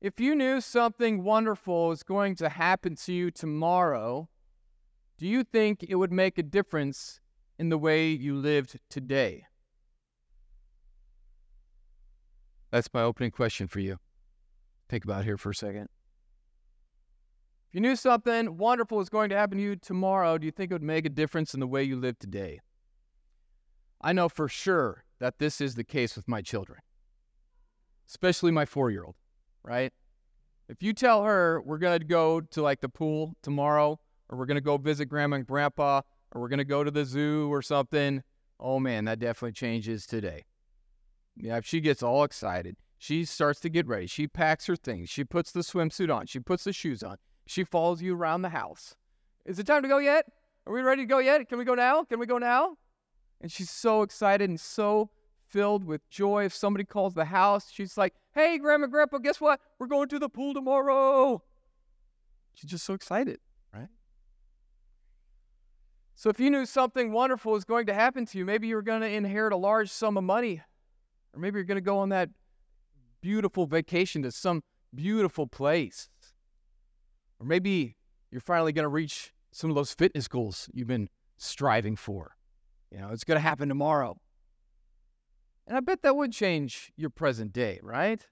If you knew something wonderful was going to happen to you tomorrow, do you think it would make a difference in the way you lived today? That's my opening question for you. Think about here for a second. If you knew something wonderful was going to happen to you tomorrow, do you think it would make a difference in the way you live today? I know for sure that this is the case with my children, especially my four year old, right? If you tell her we're going to go to like the pool tomorrow, or we're going to go visit grandma and grandpa, or we're going to go to the zoo or something, oh man, that definitely changes today. Yeah, if she gets all excited, she starts to get ready. She packs her things. She puts the swimsuit on. She puts the shoes on. She follows you around the house. Is it time to go yet? Are we ready to go yet? Can we go now? Can we go now? And she's so excited and so filled with joy. If somebody calls the house, she's like, Hey, Grandma, Grandpa, guess what? We're going to the pool tomorrow. She's just so excited, right? So if you knew something wonderful was going to happen to you, maybe you were going to inherit a large sum of money, or maybe you're going to go on that beautiful vacation to some beautiful place. Or maybe you're finally going to reach some of those fitness goals you've been striving for. You know, it's going to happen tomorrow. And I bet that would change your present day, right?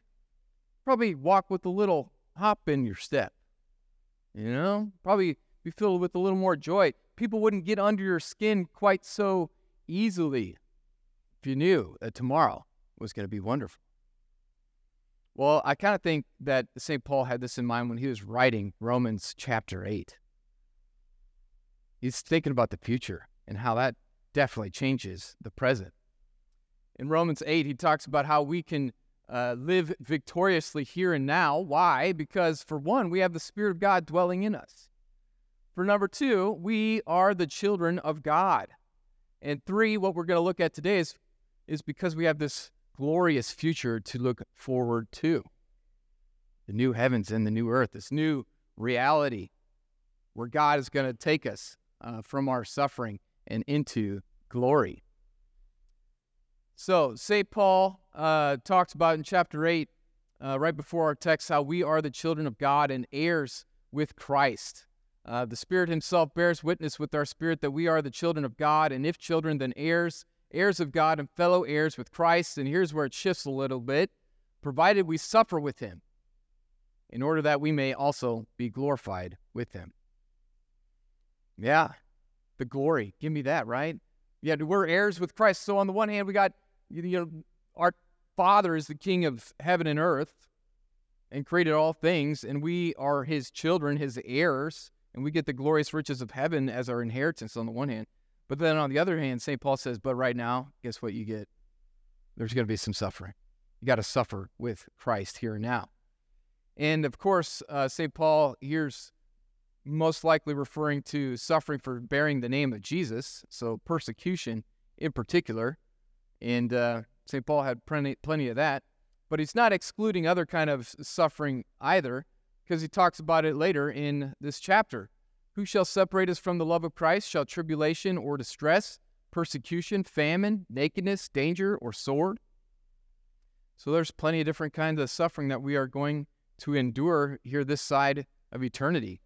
Probably walk with a little hop in your step. You know, probably be filled with a little more joy. People wouldn't get under your skin quite so easily if you knew that tomorrow was going to be wonderful. Well, I kind of think that St. Paul had this in mind when he was writing Romans chapter 8. He's thinking about the future and how that definitely changes the present. In Romans 8, he talks about how we can uh, live victoriously here and now. Why? Because, for one, we have the Spirit of God dwelling in us. For number two, we are the children of God. And three, what we're going to look at today is, is because we have this glorious future to look forward to the new heavens and the new earth, this new reality where God is going to take us uh, from our suffering and into glory. So, St. Paul uh, talks about in chapter 8, uh, right before our text, how we are the children of God and heirs with Christ. Uh, the Spirit Himself bears witness with our spirit that we are the children of God, and if children, then heirs heirs of God and fellow heirs with Christ. And here's where it shifts a little bit provided we suffer with him, in order that we may also be glorified with him. Yeah, the glory. Give me that, right? Yeah, we're heirs with Christ. So on the one hand, we got, you know, our Father is the King of heaven and earth and created all things, and we are his children, his heirs, and we get the glorious riches of heaven as our inheritance on the one hand. But then on the other hand, St. Paul says, but right now, guess what you get? There's going to be some suffering. You got to suffer with Christ here and now. And of course, uh, St. Paul here's most likely referring to suffering for bearing the name of Jesus, so persecution in particular. And uh, St. Paul had plenty, plenty of that. But he's not excluding other kind of suffering either, because he talks about it later in this chapter. Who shall separate us from the love of Christ? Shall tribulation or distress, persecution, famine, nakedness, danger, or sword? So there's plenty of different kinds of suffering that we are going to endure here this side of eternity.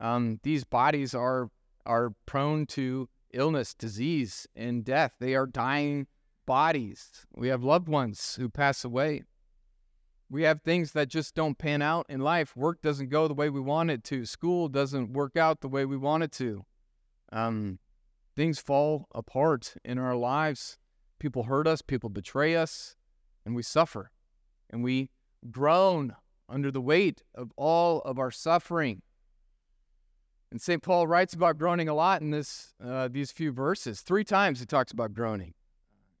Um, these bodies are are prone to illness, disease, and death. They are dying bodies. We have loved ones who pass away. We have things that just don't pan out in life. Work doesn't go the way we want it to. School doesn't work out the way we want it to. Um, things fall apart in our lives. People hurt us, people betray us, and we suffer. And we groan under the weight of all of our suffering. And St. Paul writes about groaning a lot in this uh, these few verses. Three times he talks about groaning.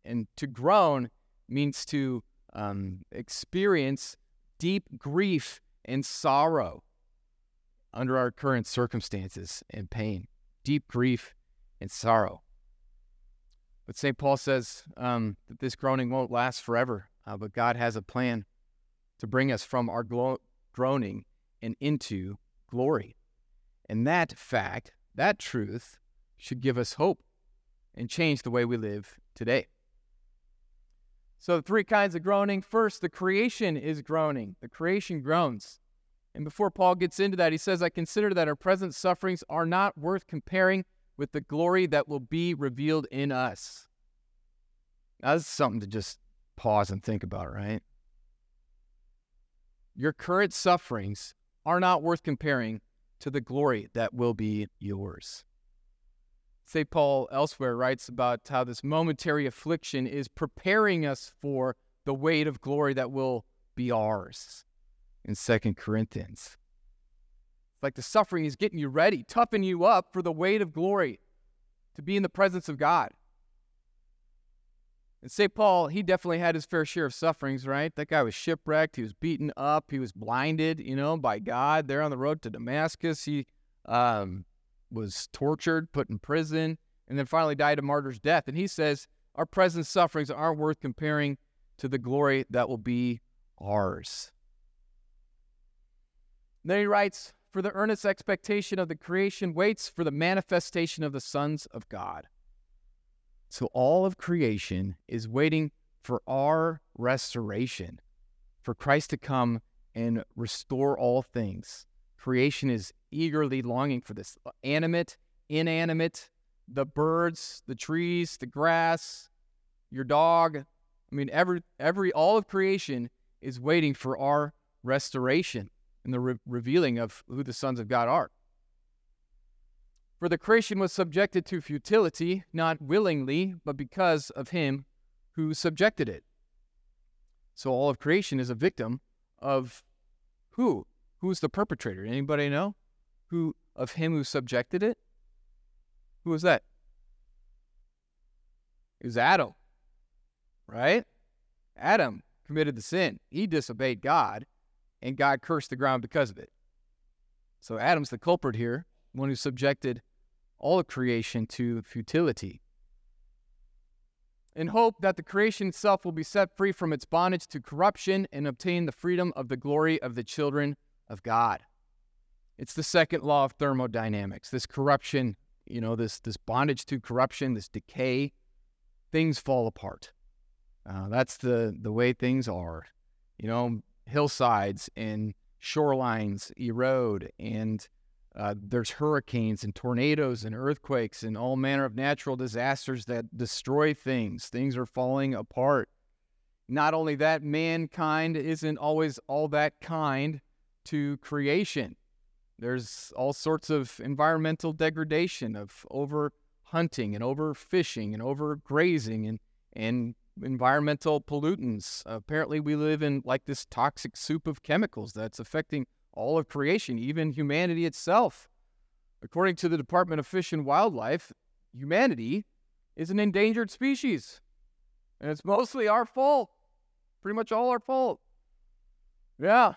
And to groan means to um, experience deep grief and sorrow under our current circumstances and pain, deep grief and sorrow. But St. Paul says um, that this groaning won't last forever, uh, but God has a plan to bring us from our glo- groaning and into glory. And that fact, that truth, should give us hope and change the way we live today. So, the three kinds of groaning. First, the creation is groaning, the creation groans. And before Paul gets into that, he says, I consider that our present sufferings are not worth comparing with the glory that will be revealed in us. Now, this is something to just pause and think about, right? Your current sufferings are not worth comparing to the glory that will be yours. St. Paul elsewhere writes about how this momentary affliction is preparing us for the weight of glory that will be ours in Second Corinthians. It's like the suffering is getting you ready, toughing you up for the weight of glory to be in the presence of God. And St. Paul, he definitely had his fair share of sufferings, right? That guy was shipwrecked. He was beaten up. He was blinded, you know, by God there on the road to Damascus. He um, was tortured, put in prison, and then finally died a martyr's death. And he says, Our present sufferings aren't worth comparing to the glory that will be ours. Then he writes, For the earnest expectation of the creation waits for the manifestation of the sons of God. So all of creation is waiting for our restoration, for Christ to come and restore all things. Creation is eagerly longing for this uh, animate, inanimate, the birds, the trees, the grass, your dog. I mean, every, every, all of creation is waiting for our restoration and the re- revealing of who the sons of God are. For the creation was subjected to futility, not willingly, but because of him who subjected it. So all of creation is a victim of who? Who's the perpetrator? Anybody know? Who of him who subjected it? Who was that? It was Adam. Right? Adam committed the sin. He disobeyed God and God cursed the ground because of it. So Adam's the culprit here, one who subjected all of creation to futility. In hope that the creation itself will be set free from its bondage to corruption and obtain the freedom of the glory of the children of God. It's the second law of thermodynamics. This corruption, you know, this this bondage to corruption, this decay, things fall apart. Uh, that's the the way things are. You know, hillsides and shorelines erode and uh, there's hurricanes and tornadoes and earthquakes and all manner of natural disasters that destroy things. Things are falling apart. Not only that, mankind isn't always all that kind to creation. There's all sorts of environmental degradation of over hunting and overfishing and overgrazing and, and environmental pollutants. Apparently, we live in like this toxic soup of chemicals that's affecting all of creation, even humanity itself. According to the Department of Fish and Wildlife, humanity is an endangered species. And it's mostly our fault. Pretty much all our fault. Yeah.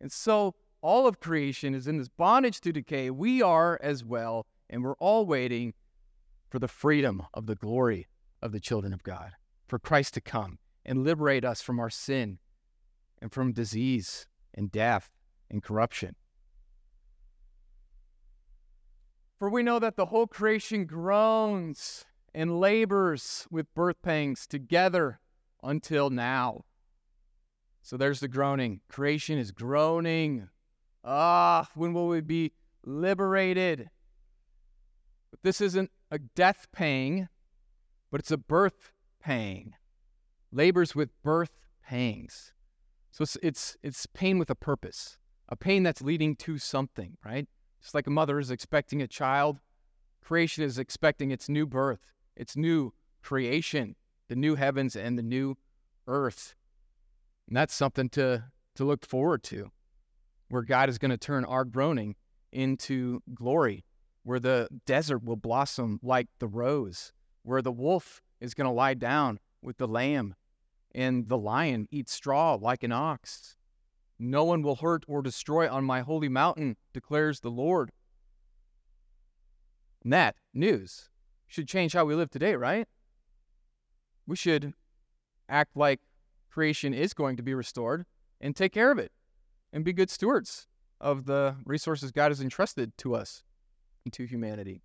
And so all of creation is in this bondage to decay. We are as well. And we're all waiting for the freedom of the glory of the children of God for Christ to come and liberate us from our sin and from disease and death and corruption. For we know that the whole creation groans and labors with birth pangs together until now. So there's the groaning. Creation is groaning. Ah, when will we be liberated? But this isn't a death pang, but it's a birth pang, labors with birth pangs. So it's, it's, it's pain with a purpose, a pain that's leading to something, right? Just like a mother is expecting a child, creation is expecting its new birth, its new creation, the new heavens and the new earth. And that's something to, to look forward to, where God is going to turn our groaning into glory, where the desert will blossom like the rose, where the wolf is going to lie down with the lamb, and the lion eat straw like an ox. No one will hurt or destroy on my holy mountain, declares the Lord. And that news should change how we live today, right? We should act like creation is going to be restored and take care of it and be good stewards of the resources God has entrusted to us and to humanity.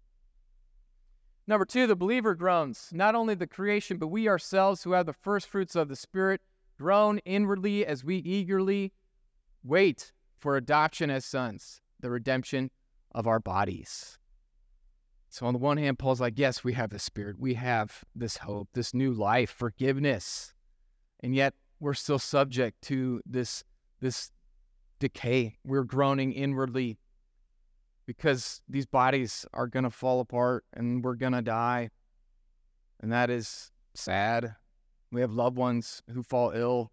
Number two, the believer groans. Not only the creation, but we ourselves who have the first fruits of the Spirit groan inwardly as we eagerly wait for adoption as sons, the redemption of our bodies. So, on the one hand, Paul's like, yes, we have the Spirit. We have this hope, this new life, forgiveness. And yet, we're still subject to this, this decay. We're groaning inwardly because these bodies are going to fall apart and we're going to die. And that is sad. We have loved ones who fall ill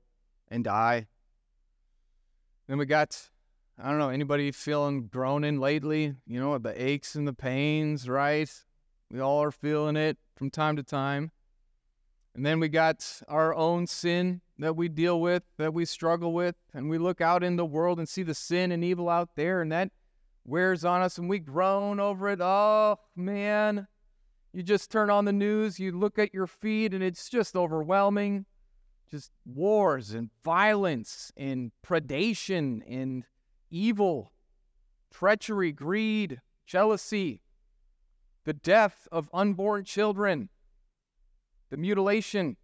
and die. Then we got, I don't know, anybody feeling groaning lately? You know, the aches and the pains, right? We all are feeling it from time to time. And then we got our own sin that we deal with, that we struggle with, and we look out in the world and see the sin and evil out there, and that wears on us and we groan over it. Oh, man. You just turn on the news, you look at your feed, and it's just overwhelming. Just wars and violence and predation and evil, treachery, greed, jealousy, the death of unborn children, the mutilation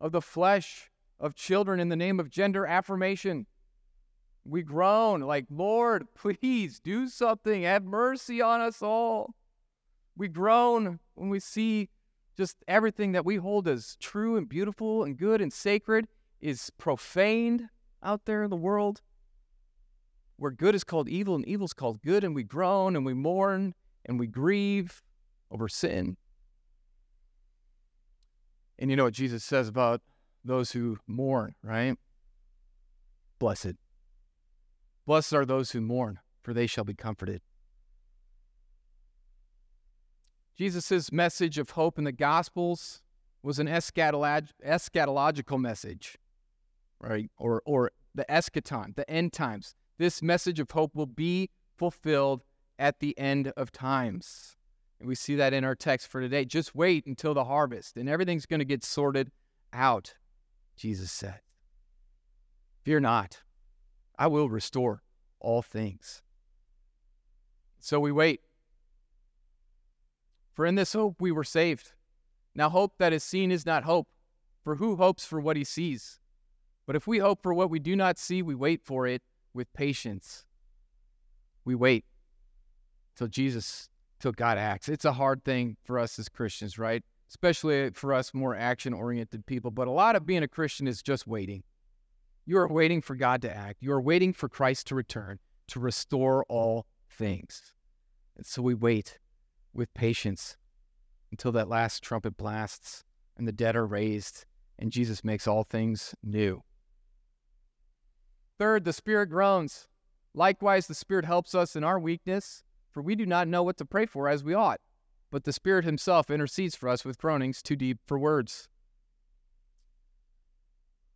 of the flesh of children in the name of gender affirmation we groan like, Lord, please do something. Have mercy on us all. We groan when we see just everything that we hold as true and beautiful and good and sacred is profaned out there in the world. Where good is called evil and evil is called good, and we groan and we mourn and we grieve over sin. And you know what Jesus says about those who mourn, right? Blessed Blessed are those who mourn, for they shall be comforted. Jesus' message of hope in the Gospels was an eschatolog- eschatological message, right? Or, or the eschaton, the end times. This message of hope will be fulfilled at the end of times. And we see that in our text for today. Just wait until the harvest, and everything's going to get sorted out, Jesus said. Fear not. I will restore all things. So we wait. For in this hope we were saved. Now, hope that is seen is not hope, for who hopes for what he sees? But if we hope for what we do not see, we wait for it with patience. We wait till Jesus, till God acts. It's a hard thing for us as Christians, right? Especially for us more action oriented people. But a lot of being a Christian is just waiting. You are waiting for God to act. You are waiting for Christ to return to restore all things. And so we wait with patience until that last trumpet blasts and the dead are raised and Jesus makes all things new. Third, the Spirit groans. Likewise, the Spirit helps us in our weakness, for we do not know what to pray for as we ought. But the Spirit Himself intercedes for us with groanings too deep for words.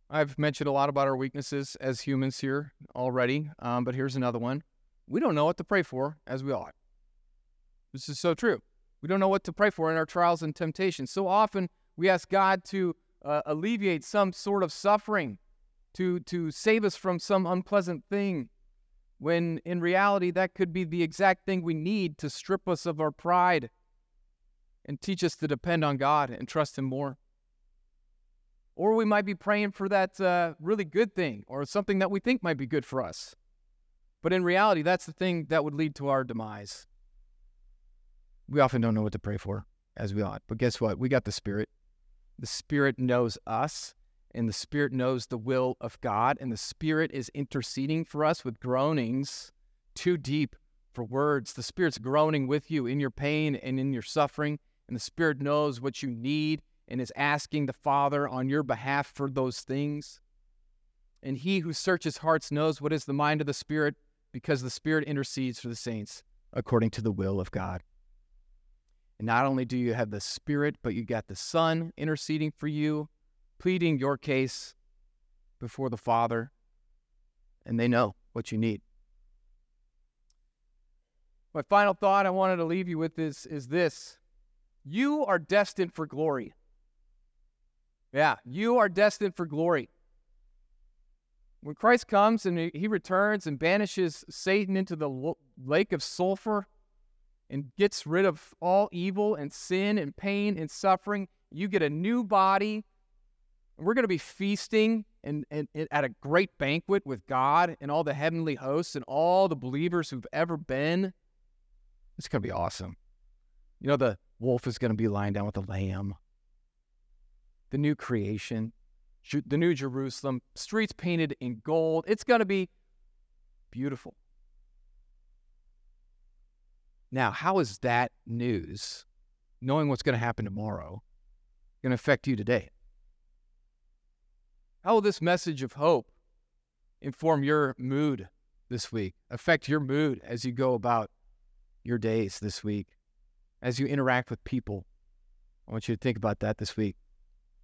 I've mentioned a lot about our weaknesses as humans here already, um, but here's another one. We don't know what to pray for as we ought. This is so true. We don't know what to pray for in our trials and temptations. So often we ask God to uh, alleviate some sort of suffering, to, to save us from some unpleasant thing, when in reality that could be the exact thing we need to strip us of our pride and teach us to depend on God and trust Him more. Or we might be praying for that uh, really good thing or something that we think might be good for us. But in reality, that's the thing that would lead to our demise. We often don't know what to pray for as we ought. But guess what? We got the Spirit. The Spirit knows us, and the Spirit knows the will of God, and the Spirit is interceding for us with groanings too deep for words. The Spirit's groaning with you in your pain and in your suffering, and the Spirit knows what you need and is asking the Father on your behalf for those things. And he who searches hearts knows what is the mind of the Spirit, because the Spirit intercedes for the saints according to the will of God. And not only do you have the Spirit, but you got the Son interceding for you, pleading your case before the Father, and they know what you need. My final thought I wanted to leave you with is, is this You are destined for glory. Yeah, you are destined for glory. When Christ comes and he returns and banishes Satan into the lake of sulfur, and gets rid of all evil and sin and pain and suffering. You get a new body. We're going to be feasting and, and, and, at a great banquet with God and all the heavenly hosts and all the believers who've ever been. It's going to be awesome. You know, the wolf is going to be lying down with the lamb. The new creation, the new Jerusalem, streets painted in gold. It's going to be beautiful. Now, how is that news, knowing what's going to happen tomorrow, going to affect you today? How will this message of hope inform your mood this week, affect your mood as you go about your days this week, as you interact with people? I want you to think about that this week.